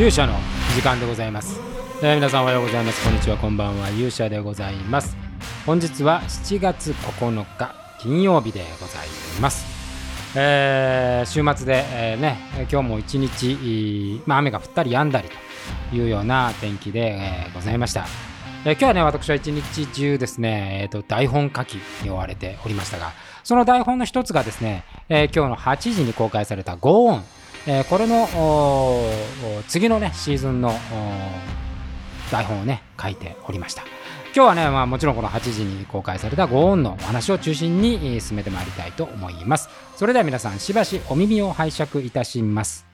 勇者の時間でございます、えー、皆さんおはようございます。こんにちは。こんばんは。勇者でございます。本日は7月9日金曜日でございます、えー、週末で、えー、ね今日も一日、まあ、雨が降ったり止んだりというような天気で、えー、ございました。えー、今日はね、私は一日中ですね、えーと、台本書きに追われておりましたが、その台本の一つがですね、えー、今日の8時に公開された Go On、えー、これの次のね、シーズンの台本をね、書いておりました。今日はね、まあ、もちろんこの8時に公開された Go On のお話を中心に進めてまいりたいと思います。それでは皆さん、しばしお耳を拝借いたします。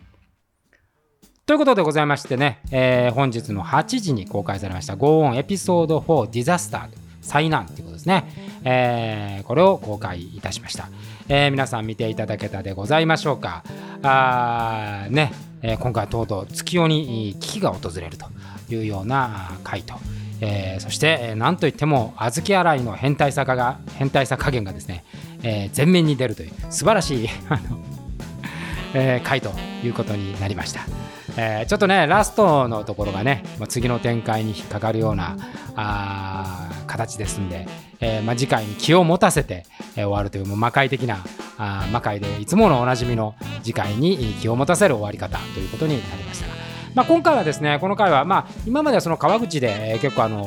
ということでございましてね、えー、本日の8時に公開されました Go On エピソード4ディザスター災難ということですね、えー、これを公開いたしました、えー、皆さん見ていただけたでございましょうか。あね、え、今回とうとう月夜に危機が訪れるというような回と、えー、そして、え、なんといっても小豆洗いの変態さが変態さ加減がですね、えー、前面に出るという素晴らしい あの、えー、回ということになりました。えー、ちょっとねラストのところがね、ま、次の展開に引っかかるようなあ形ですんで、えーまあ、次回に気を持たせて、えー、終わるというもう魔界的なあ魔界でいつものおなじみの次回に気を持たせる終わり方ということになりましたが、まあ、今回はですねこの回は、まあ、今まではその川口で、えー、結構あの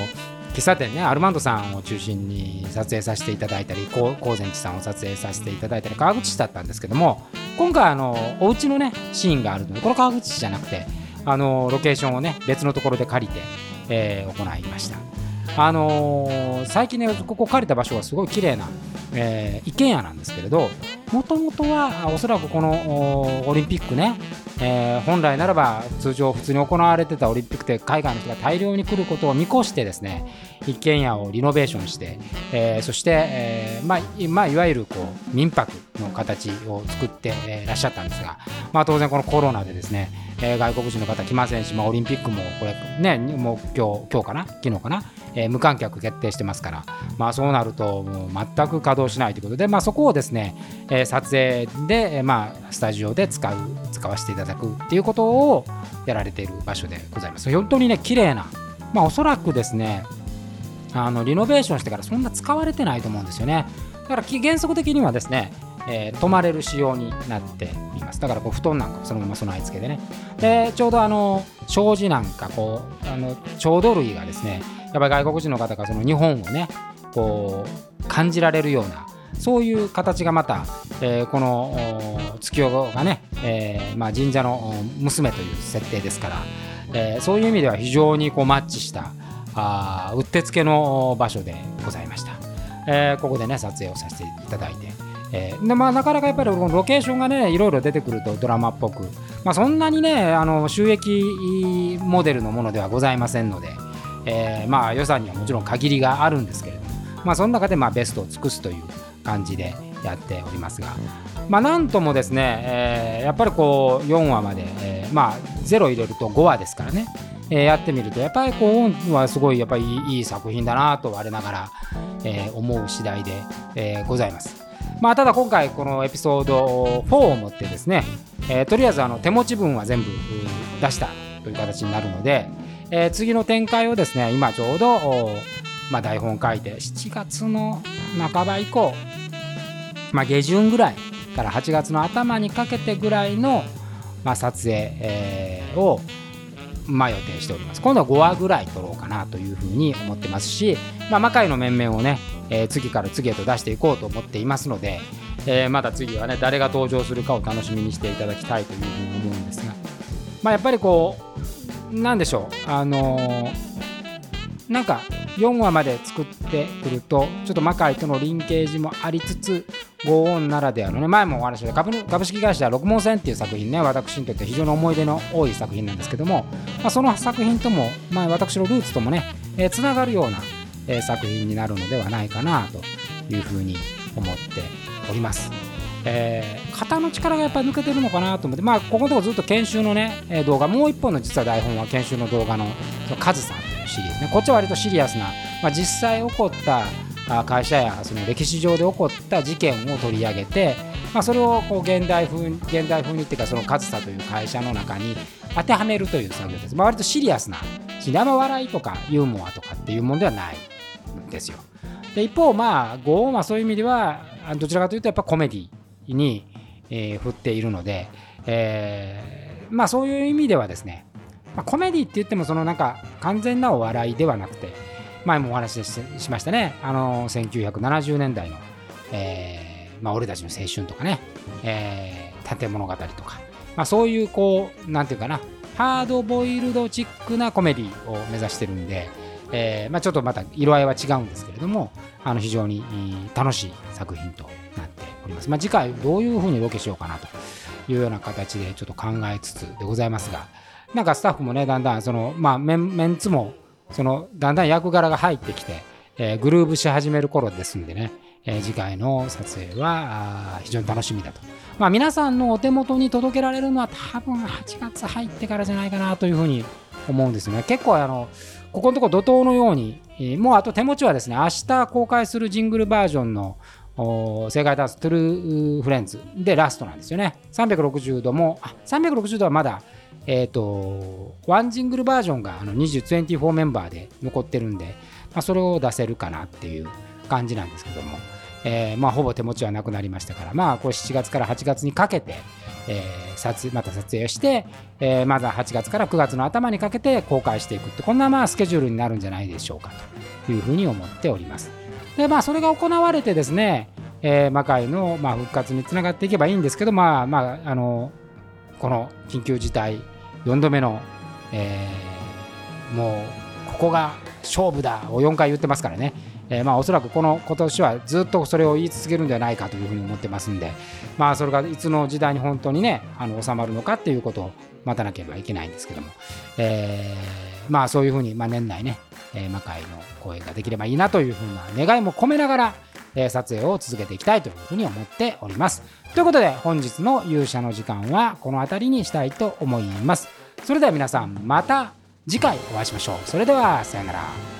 喫茶店ねアルマンドさんを中心に撮影させていただいたり高善寺さんを撮影させていただいたり川口市だったんですけども今回あのお家のねシーンがあるのでこの川口市じゃなくてあのロケーションをね別のところで借りて、えー、行いました。あのー、最近ねここ借りた場所がすごい綺麗な、えー、一軒家なんですけれどもともとはおそらくこのオリンピックねえー、本来ならば通常普通に行われてたオリンピックで海外の人が大量に来ることを見越してですね一軒家をリノベーションして、えー、そして、えーまあまあ、いわゆるこう民泊の形を作っていらっしゃったんですが、まあ、当然このコロナでですね、えー、外国人の方来ませんし、まあ、オリンピックもこれねもう今日今日かな？昨日かな、えー、無観客決定してますから、まあ、そうなるともう全く稼働しないということで、まあ、そこをですね、えー、撮影で、まあ、スタジオで使う使わせていただくっていうことをやられている場所でございます。本当にね綺麗なまあおそらくですねあのリノベーションしてからそんな使われてないと思うんですよね。だから原則的にはですね、えー、泊まれる仕様になっています。だからこう布団なんかそのまま備え付けでね。でちょうどあの障子なんかこうあの調度類がですねやっぱり外国人の方がその日本をねこう感じられるようなそういう形がまた、えー、この月夜がね、えーまあ、神社の娘という設定ですから、えー、そういう意味では非常にこうマッチしたあうってつけの場所でございました、えー、ここでね撮影をさせていただいて、えーでまあ、なかなかやっぱりロケーションがねいろいろ出てくるとドラマっぽく、まあ、そんなにねあの収益モデルのものではございませんので、えー、まあ予算にはもちろん限りがあるんですけれども、まあ、その中でまあベストを尽くすという感じでやっておりますが、まあ、なんともですね、えー、やっぱりこう4話まで、えー、まあ0入れると5話ですからね、えー、やってみるとやっぱりこうはすごいやっぱりいい作品だなと我ながら、えー、思う次第で、えー、ございます。まあ、ただ今回このエピソード4をもってですね、えー、とりあえずあの手持ち分は全部出したという形になるので、えー、次の展開をですね今ちょうど、まあ、台本書いて7月の半ば以降まあ、下旬ぐらいから8月の頭にかけてぐらいの、まあ、撮影、えー、を、まあ、予定しております。今度は5話ぐらい撮ろうかなというふうに思ってますし、まあ、魔界の面々をね、えー、次から次へと出していこうと思っていますので、えー、まだ次はね誰が登場するかを楽しみにしていただきたいというふうに思うんですが、まあ、やっぱりこうなんでしょうあのー、なんか4話まで作ってくるとちょっと魔界とのリンケージもありつつゴーオンならではのね前もお話しした株株式会社六毛線っていう作品ね私にとって非常に思い出の多い作品なんですけども、まあ、その作品とも、まあ、私のルーツともねつな、ー、がるような、えー、作品になるのではないかなというふうに思っております。えー、型の力がやっぱり抜けてるのかなと思って、まあ、ここのとこずっと研修のね、え動画、もう一本の実は台本は研修の動画のカズさんというシリーズね、こっちは割とシリアスな、まあ、実際起こった会社やその歴史上で起こった事件を取り上げて、まあ、それをこう現代風に現代風にっていうかその上総という会社の中に当てはめるという作業です、まあ、割とシリアスなしあんま笑いとかユーモアとかっていうものではないんですよ。で一方まあゴーンはそういう意味ではどちらかというとやっぱコメディに、えー、振っているので、えー、まあそういう意味ではですね、まあ、コメディって言ってもそのなんか完全なお笑いではなくて前もお話ししましたね。あの1970年代の、えーまあ、俺たちの青春とかね、えー、建物語とか、まあ、そういうこうなんていうかな。ハードボイルドチックなコメディを目指してるんで、えーまあ、ちょっとまた色合いは違うんですけれどもあの非常に楽しい作品となっております、まあ、次回どういうふうにロケしようかなというような形でちょっと考えつつでございますがなんかスタッフもねだんだんその、まあ、メンメンツもそのだんだん役柄が入ってきて、えー、グルーブし始める頃ですんでね、えー、次回の撮影は非常に楽しみだと。まあ、皆さんのお手元に届けられるのは多分8月入ってからじゃないかなというふうに思うんですよね。結構あのここのところ怒涛のように、えー、もうあと手持ちはですね、明日公開するジングルバージョンの正解ダンストゥルーフレンズでラストなんですよね。360度も、あ360度はまだ、えっ、ー、と、ワンジングルバージョンがあの2024メンバーで残ってるんで、まあ、それを出せるかなっていう感じなんですけども、えー、まあ、ほぼ手持ちはなくなりましたから、まあ、これ7月から8月にかけて、えー、撮また撮影して、えー、まずは8月から9月の頭にかけて公開していくってこんなまあスケジュールになるんじゃないでしょうかというふうに思っております。でまあそれが行われてですね、えー、魔界のまあ復活につながっていけばいいんですけどまあまああのこの緊急事態4度目の、えー、もうここが勝負だを4回言ってますからね。えー、まあおそらくこの今年はずっとそれを言い続けるんではないかというふうに思ってますんで、まあ、それがいつの時代に本当にねあの収まるのかっていうことを待たなければいけないんですけども、えー、まあそういうふうに、まあ、年内ね、えー、魔界の公演ができればいいなというふうな願いも込めながら、え、撮影を続けていきたいというふうに思っております。ということで本日の勇者の時間はこの辺りにしたいと思います。それでは皆さんまた次回お会いしましょう。それではさよなら。